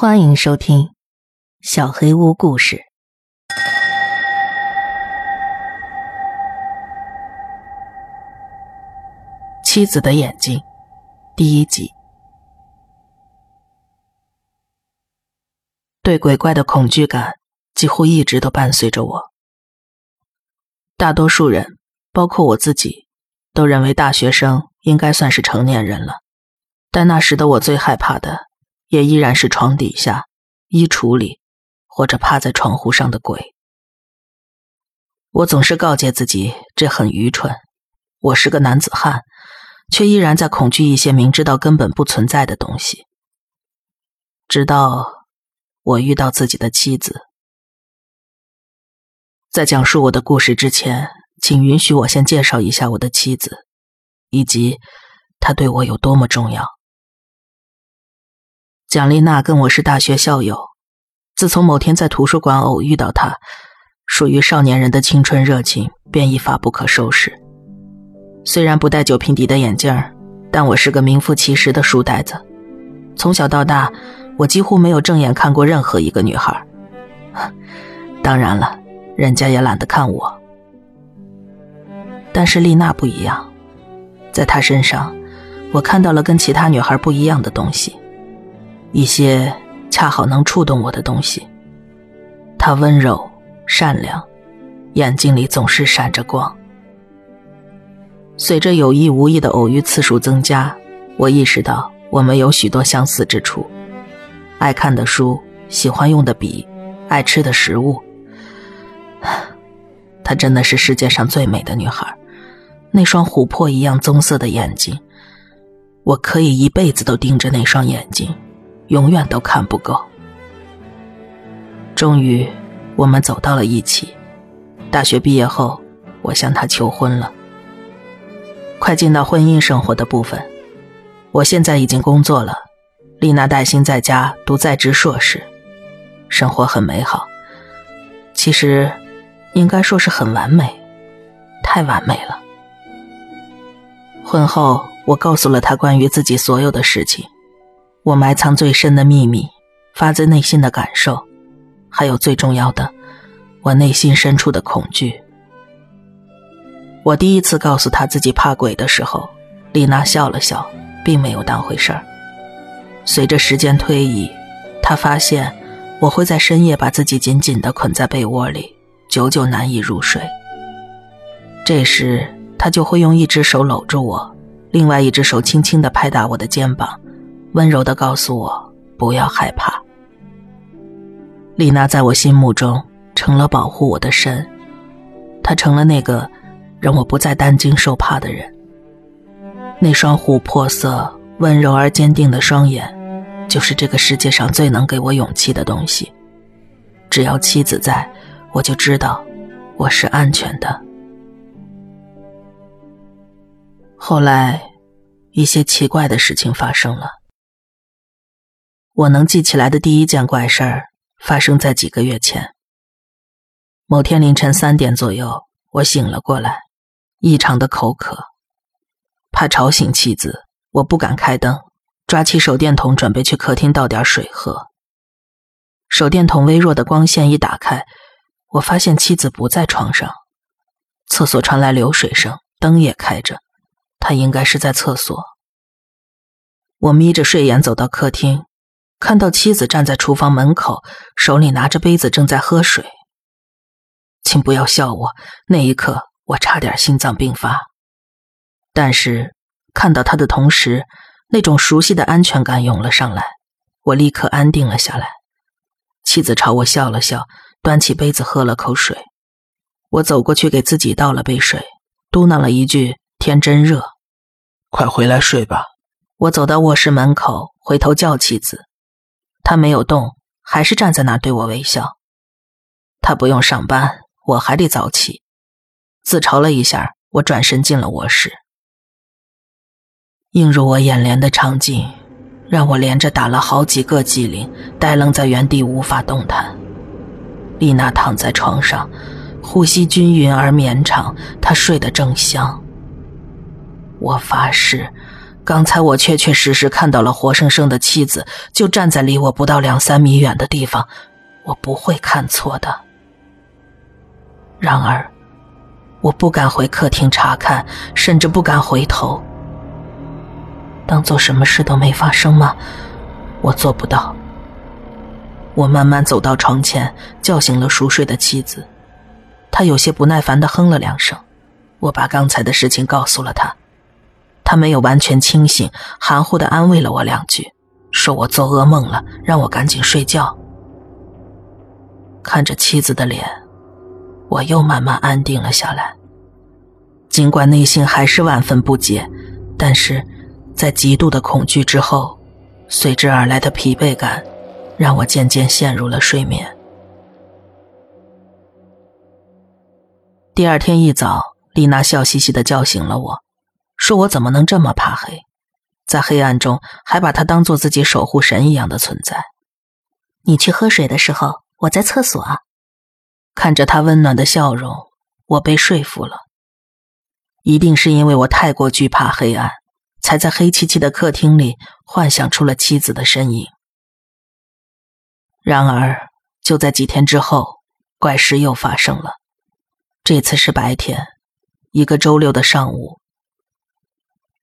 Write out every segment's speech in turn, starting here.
欢迎收听《小黑屋故事》。妻子的眼睛，第一集。对鬼怪的恐惧感几乎一直都伴随着我。大多数人，包括我自己，都认为大学生应该算是成年人了，但那时的我最害怕的。也依然是床底下、衣橱里，或者趴在窗户上的鬼。我总是告诫自己，这很愚蠢。我是个男子汉，却依然在恐惧一些明知道根本不存在的东西。直到我遇到自己的妻子。在讲述我的故事之前，请允许我先介绍一下我的妻子，以及她对我有多么重要。蒋丽娜跟我是大学校友，自从某天在图书馆偶遇到她，属于少年人的青春热情便一发不可收拾。虽然不戴酒瓶底的眼镜但我是个名副其实的书呆子。从小到大，我几乎没有正眼看过任何一个女孩。当然了，人家也懒得看我。但是丽娜不一样，在她身上，我看到了跟其他女孩不一样的东西。一些恰好能触动我的东西。他温柔善良，眼睛里总是闪着光。随着有意无意的偶遇次数增加，我意识到我们有许多相似之处：爱看的书，喜欢用的笔，爱吃的食物。她真的是世界上最美的女孩，那双琥珀一样棕色的眼睛，我可以一辈子都盯着那双眼睛。永远都看不够。终于，我们走到了一起。大学毕业后，我向她求婚了。快进到婚姻生活的部分，我现在已经工作了，丽娜带薪在家读在职硕士，生活很美好。其实，应该说是很完美，太完美了。婚后，我告诉了她关于自己所有的事情。我埋藏最深的秘密，发自内心的感受，还有最重要的，我内心深处的恐惧。我第一次告诉他自己怕鬼的时候，丽娜笑了笑，并没有当回事儿。随着时间推移，她发现我会在深夜把自己紧紧地捆在被窝里，久久难以入睡。这时，她就会用一只手搂住我，另外一只手轻轻地拍打我的肩膀。温柔的告诉我不要害怕。丽娜在我心目中成了保护我的神，她成了那个让我不再担惊受怕的人。那双琥珀色、温柔而坚定的双眼，就是这个世界上最能给我勇气的东西。只要妻子在，我就知道我是安全的。后来，一些奇怪的事情发生了。我能记起来的第一件怪事儿，发生在几个月前。某天凌晨三点左右，我醒了过来，异常的口渴，怕吵醒妻子，我不敢开灯，抓起手电筒准备去客厅倒点水喝。手电筒微弱的光线一打开，我发现妻子不在床上，厕所传来流水声，灯也开着，她应该是在厕所。我眯着睡眼走到客厅。看到妻子站在厨房门口，手里拿着杯子正在喝水。请不要笑我，那一刻我差点心脏病发。但是看到他的同时，那种熟悉的安全感涌了上来，我立刻安定了下来。妻子朝我笑了笑，端起杯子喝了口水。我走过去给自己倒了杯水，嘟囔了一句：“天真热，快回来睡吧。”我走到卧室门口，回头叫妻子。他没有动，还是站在那儿对我微笑。他不用上班，我还得早起。自嘲了一下，我转身进了卧室。映入我眼帘的场景，让我连着打了好几个激灵，呆愣在原地无法动弹。丽娜躺在床上，呼吸均匀而绵长，她睡得正香。我发誓。刚才我确确实实看到了活生生的妻子，就站在离我不到两三米远的地方，我不会看错的。然而，我不敢回客厅查看，甚至不敢回头，当做什么事都没发生吗？我做不到。我慢慢走到床前，叫醒了熟睡的妻子。她有些不耐烦的哼了两声。我把刚才的事情告诉了她。他没有完全清醒，含糊的安慰了我两句，说我做噩梦了，让我赶紧睡觉。看着妻子的脸，我又慢慢安定了下来。尽管内心还是万分不解，但是在极度的恐惧之后，随之而来的疲惫感。让我渐渐陷入了睡眠。第二天一早，丽娜笑嘻嘻的叫醒了我，说我怎么能这么怕黑，在黑暗中还把她当做自己守护神一样的存在。你去喝水的时候，我在厕所。看着他温暖的笑容，我被说服了。一定是因为我太过惧怕黑暗，才在黑漆漆的客厅里幻想出了妻子的身影。然而，就在几天之后，怪事又发生了。这次是白天，一个周六的上午。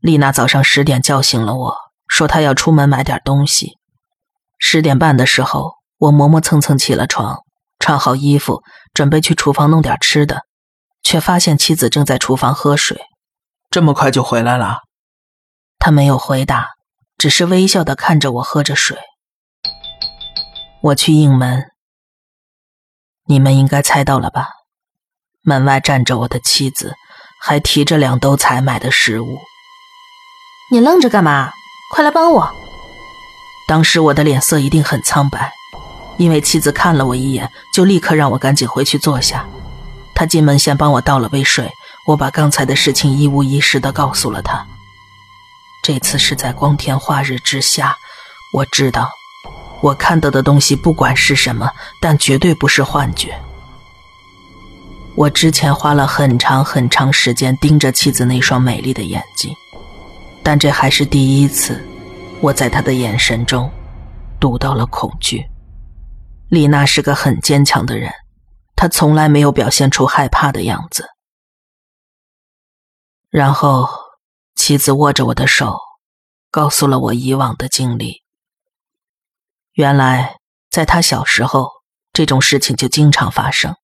丽娜早上十点叫醒了我，说她要出门买点东西。十点半的时候，我磨磨蹭蹭起了床，穿好衣服，准备去厨房弄点吃的，却发现妻子正在厨房喝水。这么快就回来了？他没有回答，只是微笑的看着我喝着水。我去应门，你们应该猜到了吧？门外站着我的妻子，还提着两兜才买的食物。你愣着干嘛？快来帮我！当时我的脸色一定很苍白，因为妻子看了我一眼，就立刻让我赶紧回去坐下。他进门先帮我倒了杯水，我把刚才的事情一五一十的告诉了他。这次是在光天化日之下，我知道。我看到的东西不管是什么，但绝对不是幻觉。我之前花了很长很长时间盯着妻子那双美丽的眼睛，但这还是第一次，我在他的眼神中读到了恐惧。丽娜是个很坚强的人，她从来没有表现出害怕的样子。然后，妻子握着我的手，告诉了我以往的经历。原来，在他小时候，这种事情就经常发生。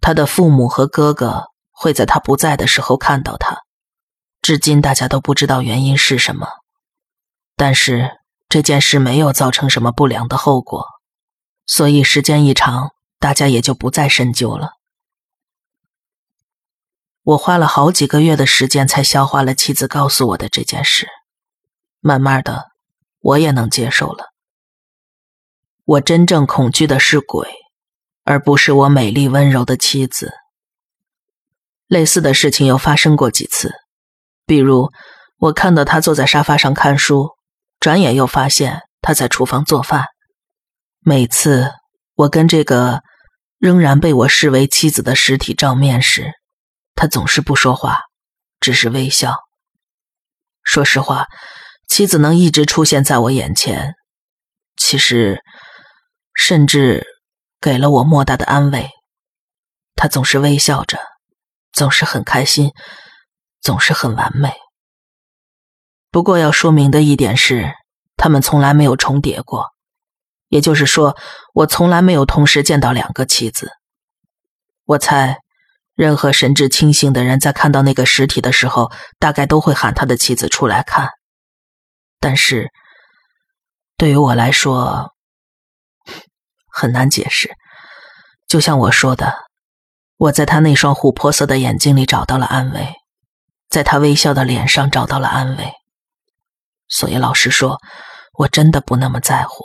他的父母和哥哥会在他不在的时候看到他，至今大家都不知道原因是什么。但是这件事没有造成什么不良的后果，所以时间一长，大家也就不再深究了。我花了好几个月的时间才消化了妻子告诉我的这件事，慢慢的，我也能接受了。我真正恐惧的是鬼，而不是我美丽温柔的妻子。类似的事情又发生过几次，比如我看到他坐在沙发上看书，转眼又发现他在厨房做饭。每次我跟这个仍然被我视为妻子的实体照面时，他总是不说话，只是微笑。说实话，妻子能一直出现在我眼前，其实。甚至给了我莫大的安慰。他总是微笑着，总是很开心，总是很完美。不过要说明的一点是，他们从来没有重叠过，也就是说，我从来没有同时见到两个妻子。我猜，任何神志清醒的人在看到那个尸体的时候，大概都会喊他的妻子出来看。但是，对于我来说，很难解释，就像我说的，我在他那双琥珀色的眼睛里找到了安慰，在他微笑的脸上找到了安慰。所以老实说，我真的不那么在乎。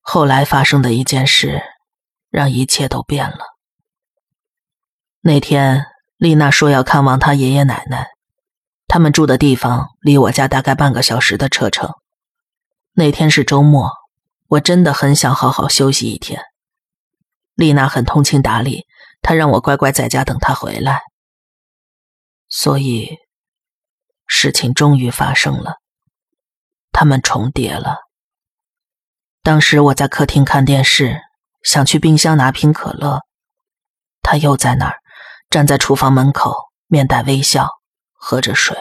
后来发生的一件事，让一切都变了。那天，丽娜说要看望她爷爷奶奶，他们住的地方离我家大概半个小时的车程。那天是周末。我真的很想好好休息一天。丽娜很通情达理，她让我乖乖在家等她回来。所以，事情终于发生了，他们重叠了。当时我在客厅看电视，想去冰箱拿瓶可乐，他又在那儿站在厨房门口，面带微笑，喝着水。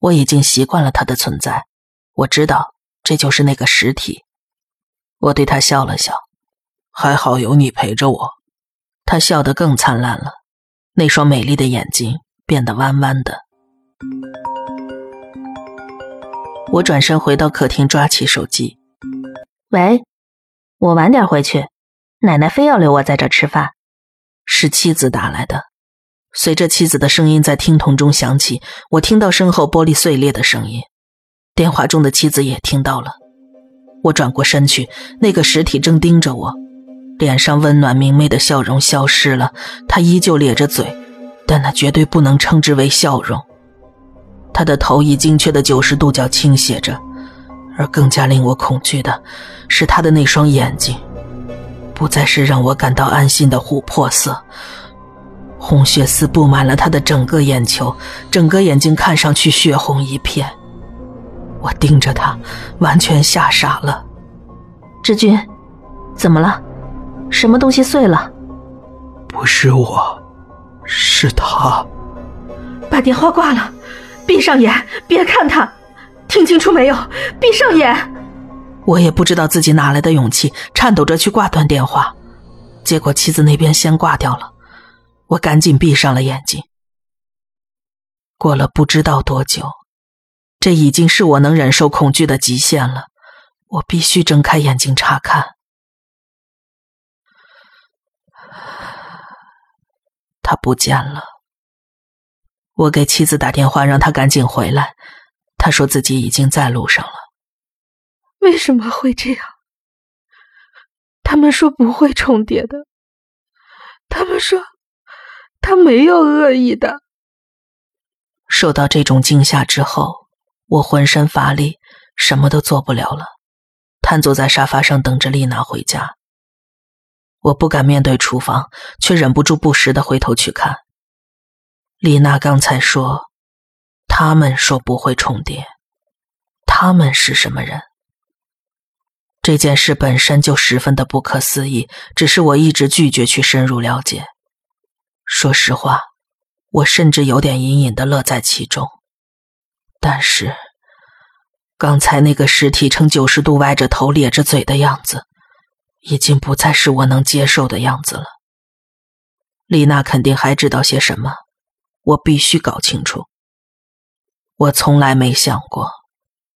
我已经习惯了他的存在，我知道这就是那个实体。我对他笑了笑，还好有你陪着我。他笑得更灿烂了，那双美丽的眼睛变得弯弯的。我转身回到客厅，抓起手机。喂，我晚点回去，奶奶非要留我在这吃饭。是妻子打来的，随着妻子的声音在听筒中响起，我听到身后玻璃碎裂的声音。电话中的妻子也听到了。我转过身去，那个实体正盯着我，脸上温暖明媚的笑容消失了，他依旧咧着嘴，但那绝对不能称之为笑容。他的头以精确的九十度角倾斜着。而更加令我恐惧的是他的那双眼睛，不再是让我感到安心的琥珀色，红血丝布满了他的整个眼球，整个眼睛看上去血红一片。我盯着他，完全吓傻了。志军，怎么了？什么东西碎了？不是我，是他。把电话挂了，闭上眼，别看他。听清楚没有？闭上眼。我也不知道自己哪来的勇气，颤抖着去挂断电话，结果妻子那边先挂掉了。我赶紧闭上了眼睛。过了不知道多久，这已经是我能忍受恐惧的极限了。我必须睁开眼睛查看。他不见了。我给妻子打电话，让他赶紧回来。他说自己已经在路上了。为什么会这样？他们说不会重叠的。他们说他没有恶意的。受到这种惊吓之后，我浑身乏力，什么都做不了了，瘫坐在沙发上等着丽娜回家。我不敢面对厨房，却忍不住不时的回头去看。丽娜刚才说。他们说不会重叠，他们是什么人？这件事本身就十分的不可思议，只是我一直拒绝去深入了解。说实话，我甚至有点隐隐的乐在其中。但是，刚才那个尸体呈九十度歪着头、咧着嘴的样子，已经不再是我能接受的样子了。丽娜肯定还知道些什么，我必须搞清楚。我从来没想过，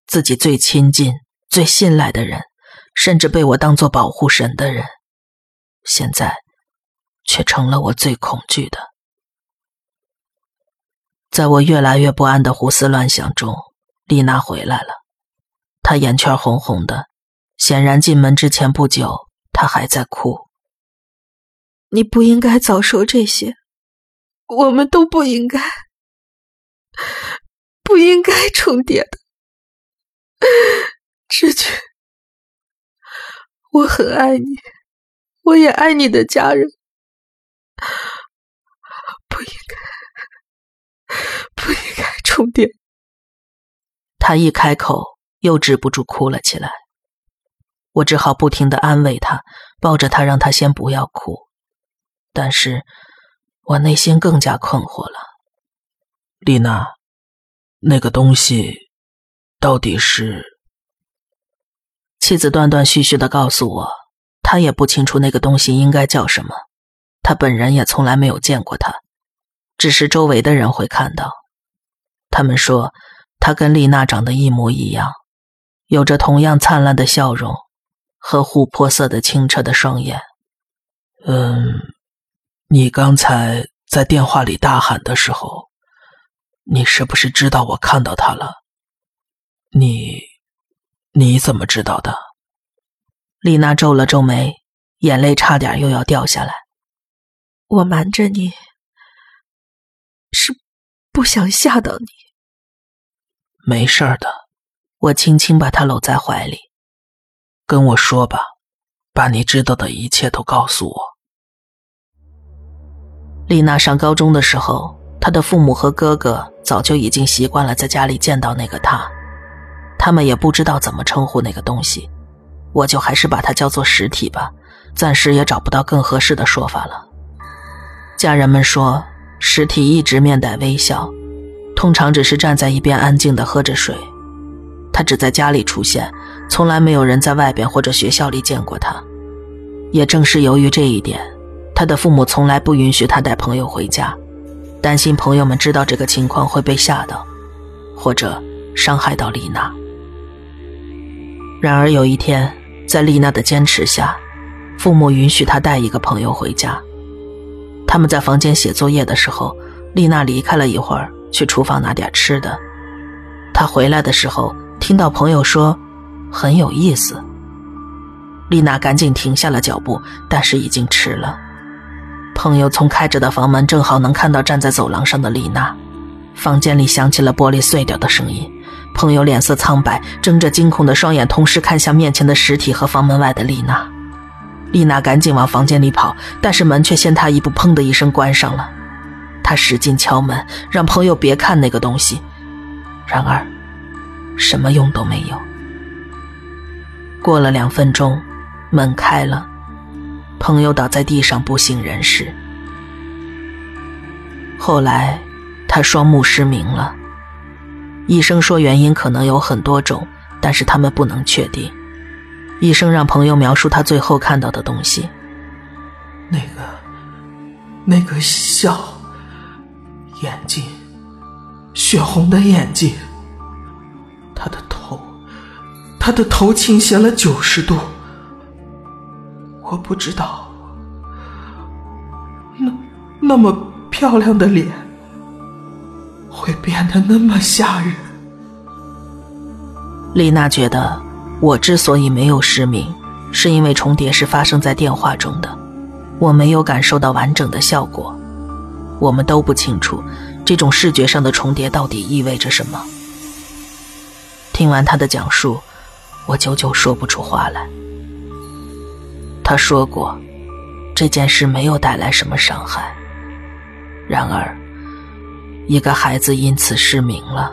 自己最亲近、最信赖的人，甚至被我当做保护神的人，现在却成了我最恐惧的。在我越来越不安的胡思乱想中，丽娜回来了。她眼圈红红的，显然进门之前不久，他还在哭。你不应该早说这些，我们都不应该。不应该重叠的，志军，我很爱你，我也爱你的家人，不应该，不应该重叠。他一开口，又止不住哭了起来。我只好不停的安慰她，抱着她，让她先不要哭。但是我内心更加困惑了，丽娜。那个东西到底是？妻子断断续续的告诉我，她也不清楚那个东西应该叫什么，她本人也从来没有见过它，只是周围的人会看到。他们说，他跟丽娜长得一模一样，有着同样灿烂的笑容和琥珀色的清澈的双眼。嗯，你刚才在电话里大喊的时候。你是不是知道我看到他了？你，你怎么知道的？丽娜皱了皱眉，眼泪差点又要掉下来。我瞒着你，是不想吓到你。没事的，我轻轻把她搂在怀里。跟我说吧，把你知道的一切都告诉我。丽娜上高中的时候。她的父母和哥哥早就已经习惯了在家里见到那个他，他们也不知道怎么称呼那个东西，我就还是把它叫做实体吧，暂时也找不到更合适的说法了。家人们说，实体一直面带微笑，通常只是站在一边安静的喝着水。只在家里出现，从来没有人在外边或者学校里见过他。也正是由于这一点，他的父母从来不允许他带朋友回家，担心朋友们知道这个情况会被吓到，或者伤害到丽娜。然而有一天，在丽娜的坚持下，父母允许他带一个朋友回家。他们在房间写作业的时候，丽娜离开了一会儿，去厨房拿点吃的。她回来的时候，听到朋友说很有意思。丽娜赶紧停下了脚步，但是已经迟了。朋友从开着的房门正好能看到站在走廊上的丽娜。房间里响起了玻璃碎掉的声音。朋友脸色苍白，睁着惊恐的双眼，同时看向面前的实体和房门外的丽娜。丽娜赶紧往房间里跑，但是门却先她一步，砰的一声关上了。她使劲敲门，让朋友别看那个东西。然而，什么用都没有。过了两分钟，门开了，朋友倒在地上不省人事。后来，他双目失明了。医生说原因可能有很多种，但是他们不能确定。医生让朋友描述他最后看到的东西。那个，那个笑，眼睛，血红的眼睛。他的头，他的头倾斜了九十度。我不知道，那那么漂亮的脸，会变得那么吓人。丽娜觉得。我之所以没有失明，是因为重叠是发生在电话中的，我没有感受到完整的效果。我们都不清楚这种视觉上的重叠到底意味着什么。听完他的讲述，我久久说不出话来。他说过，这件事没有带来什么伤害。然而，一个孩子因此失明了。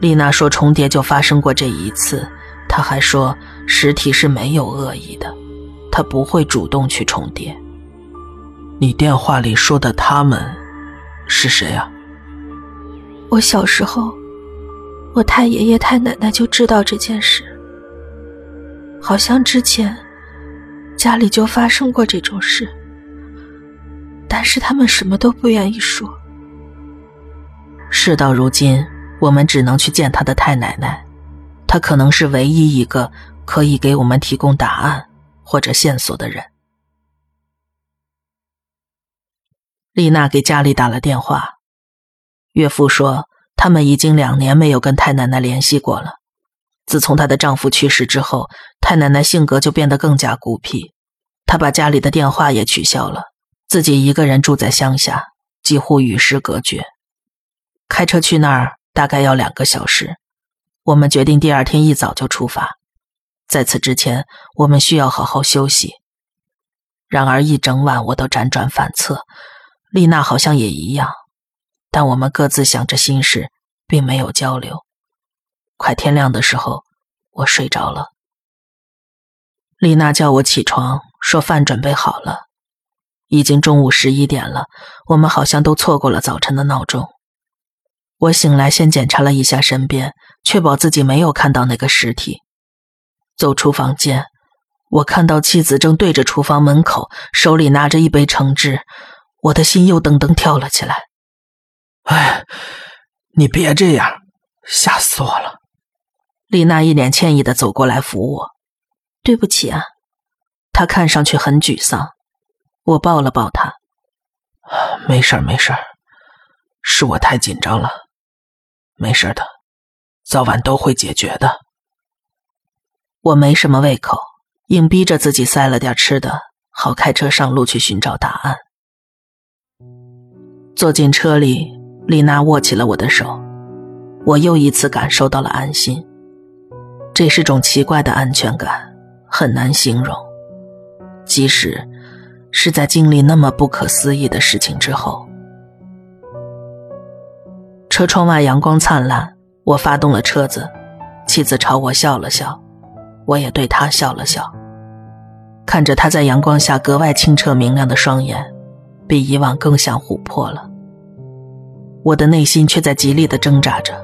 丽娜说：“重叠就发生过这一次。”她还说：“实体是没有恶意的，他不会主动去重叠。”你电话里说的他们是谁啊？我小时候，我太爷爷太奶奶就知道这件事。好像之前家里就发生过这种事，但是他们什么都不愿意说。事到如今。我们只能去见他的太奶奶，她可能是唯一一个可以给我们提供答案或者线索的人。丽娜给家里打了电话，岳父说他们已经两年没有跟太奶奶联系过了。自从她的丈夫去世之后，太奶奶性格就变得更加孤僻，她把家里的电话也取消了，自己一个人住在乡下，几乎与世隔绝。开车去那儿。大概要两个小时，我们决定第二天一早就出发。在此之前，我们需要好好休息。然而一整晚我都辗转反侧，丽娜好像也一样，但我们各自想着心事，并没有交流。快天亮的时候，我睡着了。丽娜叫我起床，说饭准备好了。已经中午十一点了，我们好像都错过了早晨的闹钟。我醒来，先检查了一下身边，确保自己没有看到那个尸体。走出房间，我看到妻子正对着厨房门口，手里拿着一杯橙汁，我的心又噔噔跳了起来。哎，你别这样，吓死我了！丽娜一脸歉意的走过来扶我，对不起啊。她看上去很沮丧，我抱了抱她，没事儿，没事儿，是我太紧张了。没事的，早晚都会解决的。我没什么胃口，硬逼着自己塞了点吃的，好开车上路去寻找答案。坐进车里，丽娜握起了我的手，我又一次感受到了安心。这是种奇怪的安全感，很难形容。即使是在经历那么不可思议的事情之后，车窗外阳光灿烂，我发动了车子，妻子朝我笑了笑，我也对她笑了笑。看着她在阳光下格外清澈明亮的双眼，比以往更像琥珀了。我的内心却在极力的挣扎着，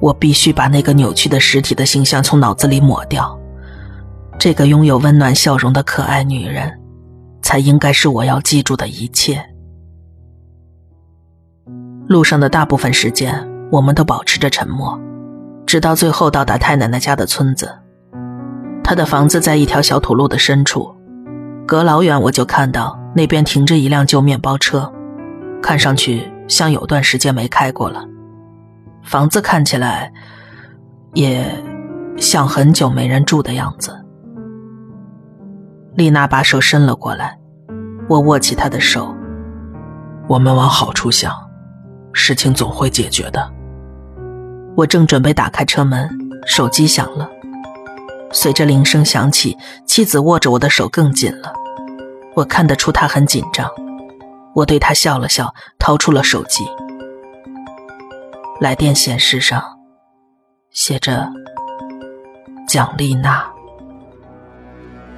我必须把那个扭曲的实体的形象从脑子里抹掉。这个拥有温暖笑容的可爱女人，才应该是我要记住的一切。路上的大部分时间，我们都保持着沉默，直到最后到达太奶奶家的村子。她的房子在一条小土路的深处，隔老远我就看到那边停着一辆旧面包车，看上去像有段时间没开过了。房子看起来，也像很久没人住的样子。丽娜把手伸了过来，我握起她的手。我们往好处想，事情总会解决的。我正准备打开车门，手机响了。随着铃声响起，妻子握着我的手更紧了。我看得出她很紧张。我对他笑了笑，掏出了手机。来电显示上写着“蒋丽娜”。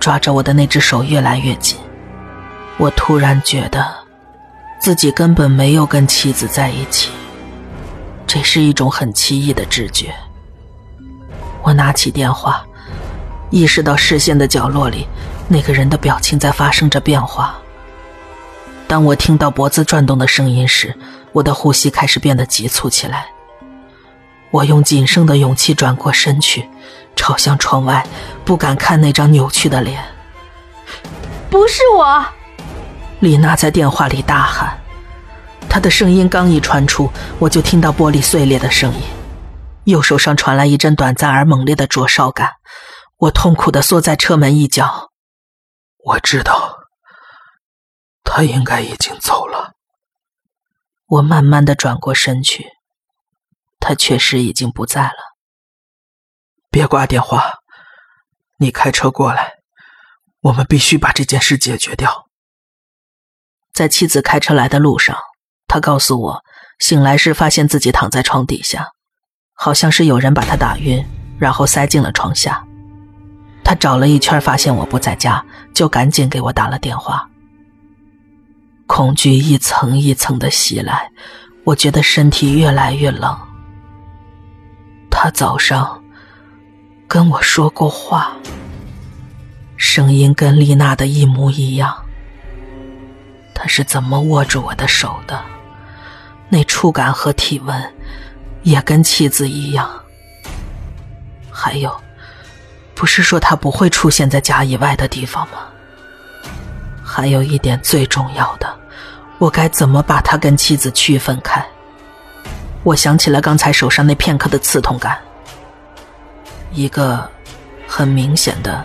抓着我的那只手越来越紧，我突然觉得自己根本没有跟妻子在一起，这是一种很奇异的直觉。我拿起电话，意识到视线的角落里那个人的表情在发生着变化。当我听到脖子转动的声音时，我的呼吸开始变得急促起来。我用仅剩的勇气转过身去。朝向窗外，不敢看那张扭曲的脸。不是我，李娜在电话里大喊。她的声音刚一传出，我就听到玻璃碎裂的声音，右手上传来一阵短暂而猛烈的灼烧感。我痛苦的缩在车门一角。我知道，他应该已经走了。我慢慢的转过身去，他确实已经不在了。别挂电话，你开车过来，我们必须把这件事解决掉。在妻子开车来的路上，他告诉我，醒来时发现自己躺在床底下，好像是有人把他打晕，然后塞进了床下。他找了一圈，发现我不在家，就赶紧给我打了电话。恐惧一层一层的袭来，我觉得身体越来越冷。他早上。跟我说过话，声音跟丽娜的一模一样。他是怎么握住我的手的？那触感和体温也跟妻子一样。还有，不是说他不会出现在家以外的地方吗？还有一点最重要的，我该怎么把他跟妻子区分开？我想起了刚才手上那片刻的刺痛感。一个很明显的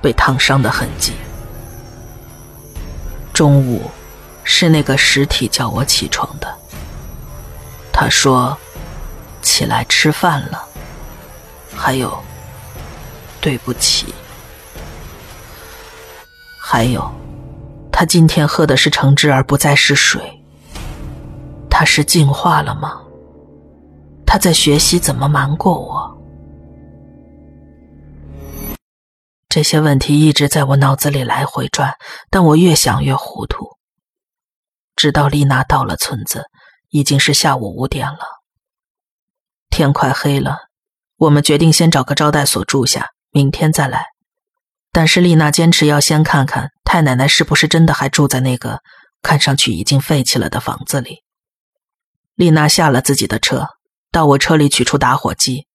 被烫伤的痕迹。中午是那个实体叫我起床的，他说：“起来吃饭了。”还有，对不起。还有，他今天喝的是橙汁而不再是水。他是进化了吗？他在学习怎么瞒过我？这些问题一直在我脑子里来回转，但我越想越糊涂。直到丽娜到了村子，已经是下午五点了。天快黑了，我们决定先找个招待所住下，明天再来。但是丽娜坚持要先看看太奶奶是不是真的还住在那个看上去已经废弃了的房子里。丽娜下了自己的车，到我车里取出打火机。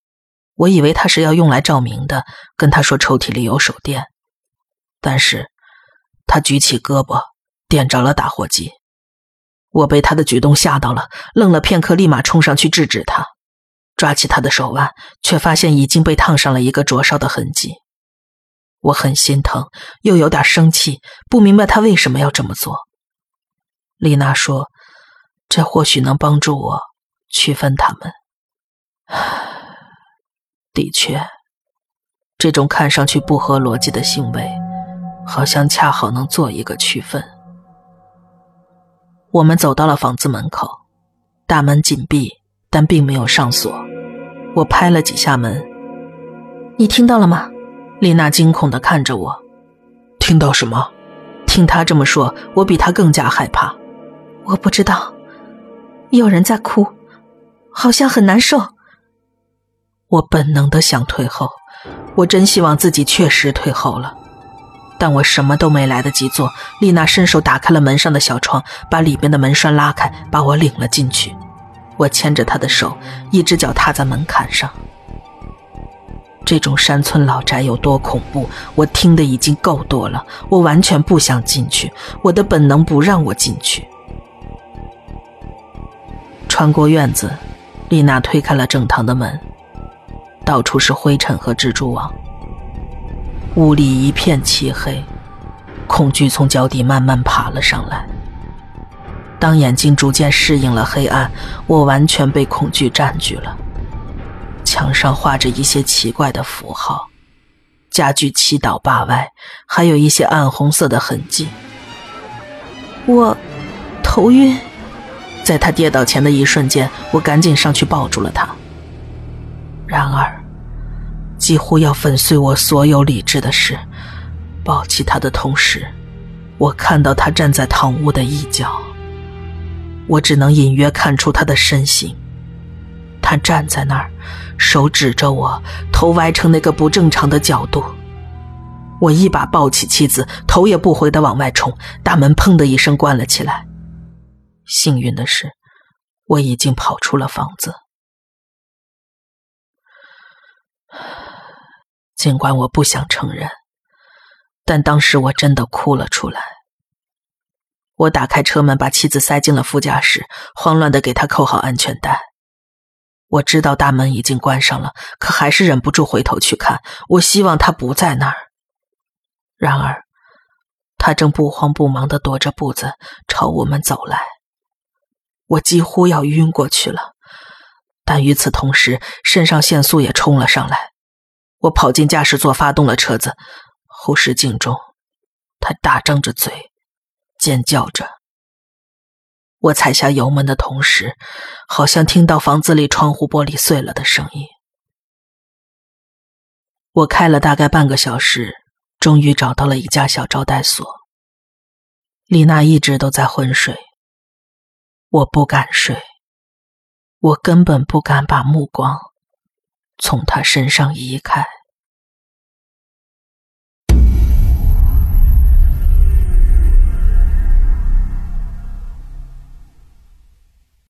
我以为他是要用来照明的，跟他说抽屉里有手电，但是，他举起胳膊点着了打火机。我被他的举动吓到了，愣了片刻，立马冲上去制止他，抓起他的手腕，却发现已经被烫上了一个灼烧的痕迹。我很心疼，又有点生气，不明白他为什么要这么做。丽娜说：“这或许能帮助我区分他们。”的确，这种看上去不合逻辑的行为，好像恰好能做一个区分。我们走到了房子门口，大门紧闭，但并没有上锁。我拍了几下门，你听到了吗？丽娜惊恐的看着我。听到什么？听她这么说，我比她更加害怕。我不知道，有人在哭，好像很难受。我本能的想退后，我真希望自己确实退后了，但我什么都没来得及做，丽娜伸手打开了门上的小窗，把里边的门栓拉开，把我领了进去。我牵着她的手，一只脚踏在门槛上。这种山村老宅有多恐怖，我听得已经够多了。我完全不想进去，我的本能不让我进去。穿过院子，丽娜推开了正堂的门。到处是灰尘和蜘蛛网，屋里一片漆黑，恐惧从脚底慢慢爬了上来。当眼睛逐渐适应了黑暗，我完全被恐惧占据了。墙上画着一些奇怪的符号，家具七倒八歪，还有一些暗红色的痕迹。我头晕，在他跌倒前的一瞬间，我赶紧上去抱住了他。然而，几乎要粉碎我所有理智的是，抱起他的同时，我看到他站在堂屋的一角。我只能隐约看出他的身形。他站在那儿，手指着我，头歪成那个不正常的角度。我一把抱起妻子，头也不回的往外冲，大门砰的一声关了起来。幸运的是，我已经跑出了房子。尽管我不想承认，但当时我真的哭了出来。我打开车门，把妻子塞进了副驾驶，慌乱的给她扣好安全带。我知道大门已经关上了，可还是忍不住回头去看。我希望他不在那儿。然而，他正不慌不忙的踱着步子朝我们走来。我几乎要晕过去了。但与此同时，肾上腺素也冲了上来。我跑进驾驶座，发动了车子。后视镜中，他大张着嘴，尖叫着。我踩下油门的同时，好像听到房子里窗户玻璃碎了的声音。我开了大概半个小时，终于找到了一家小招待所。丽娜一直都在昏睡，我不敢睡。我根本不敢把目光从他身上移开。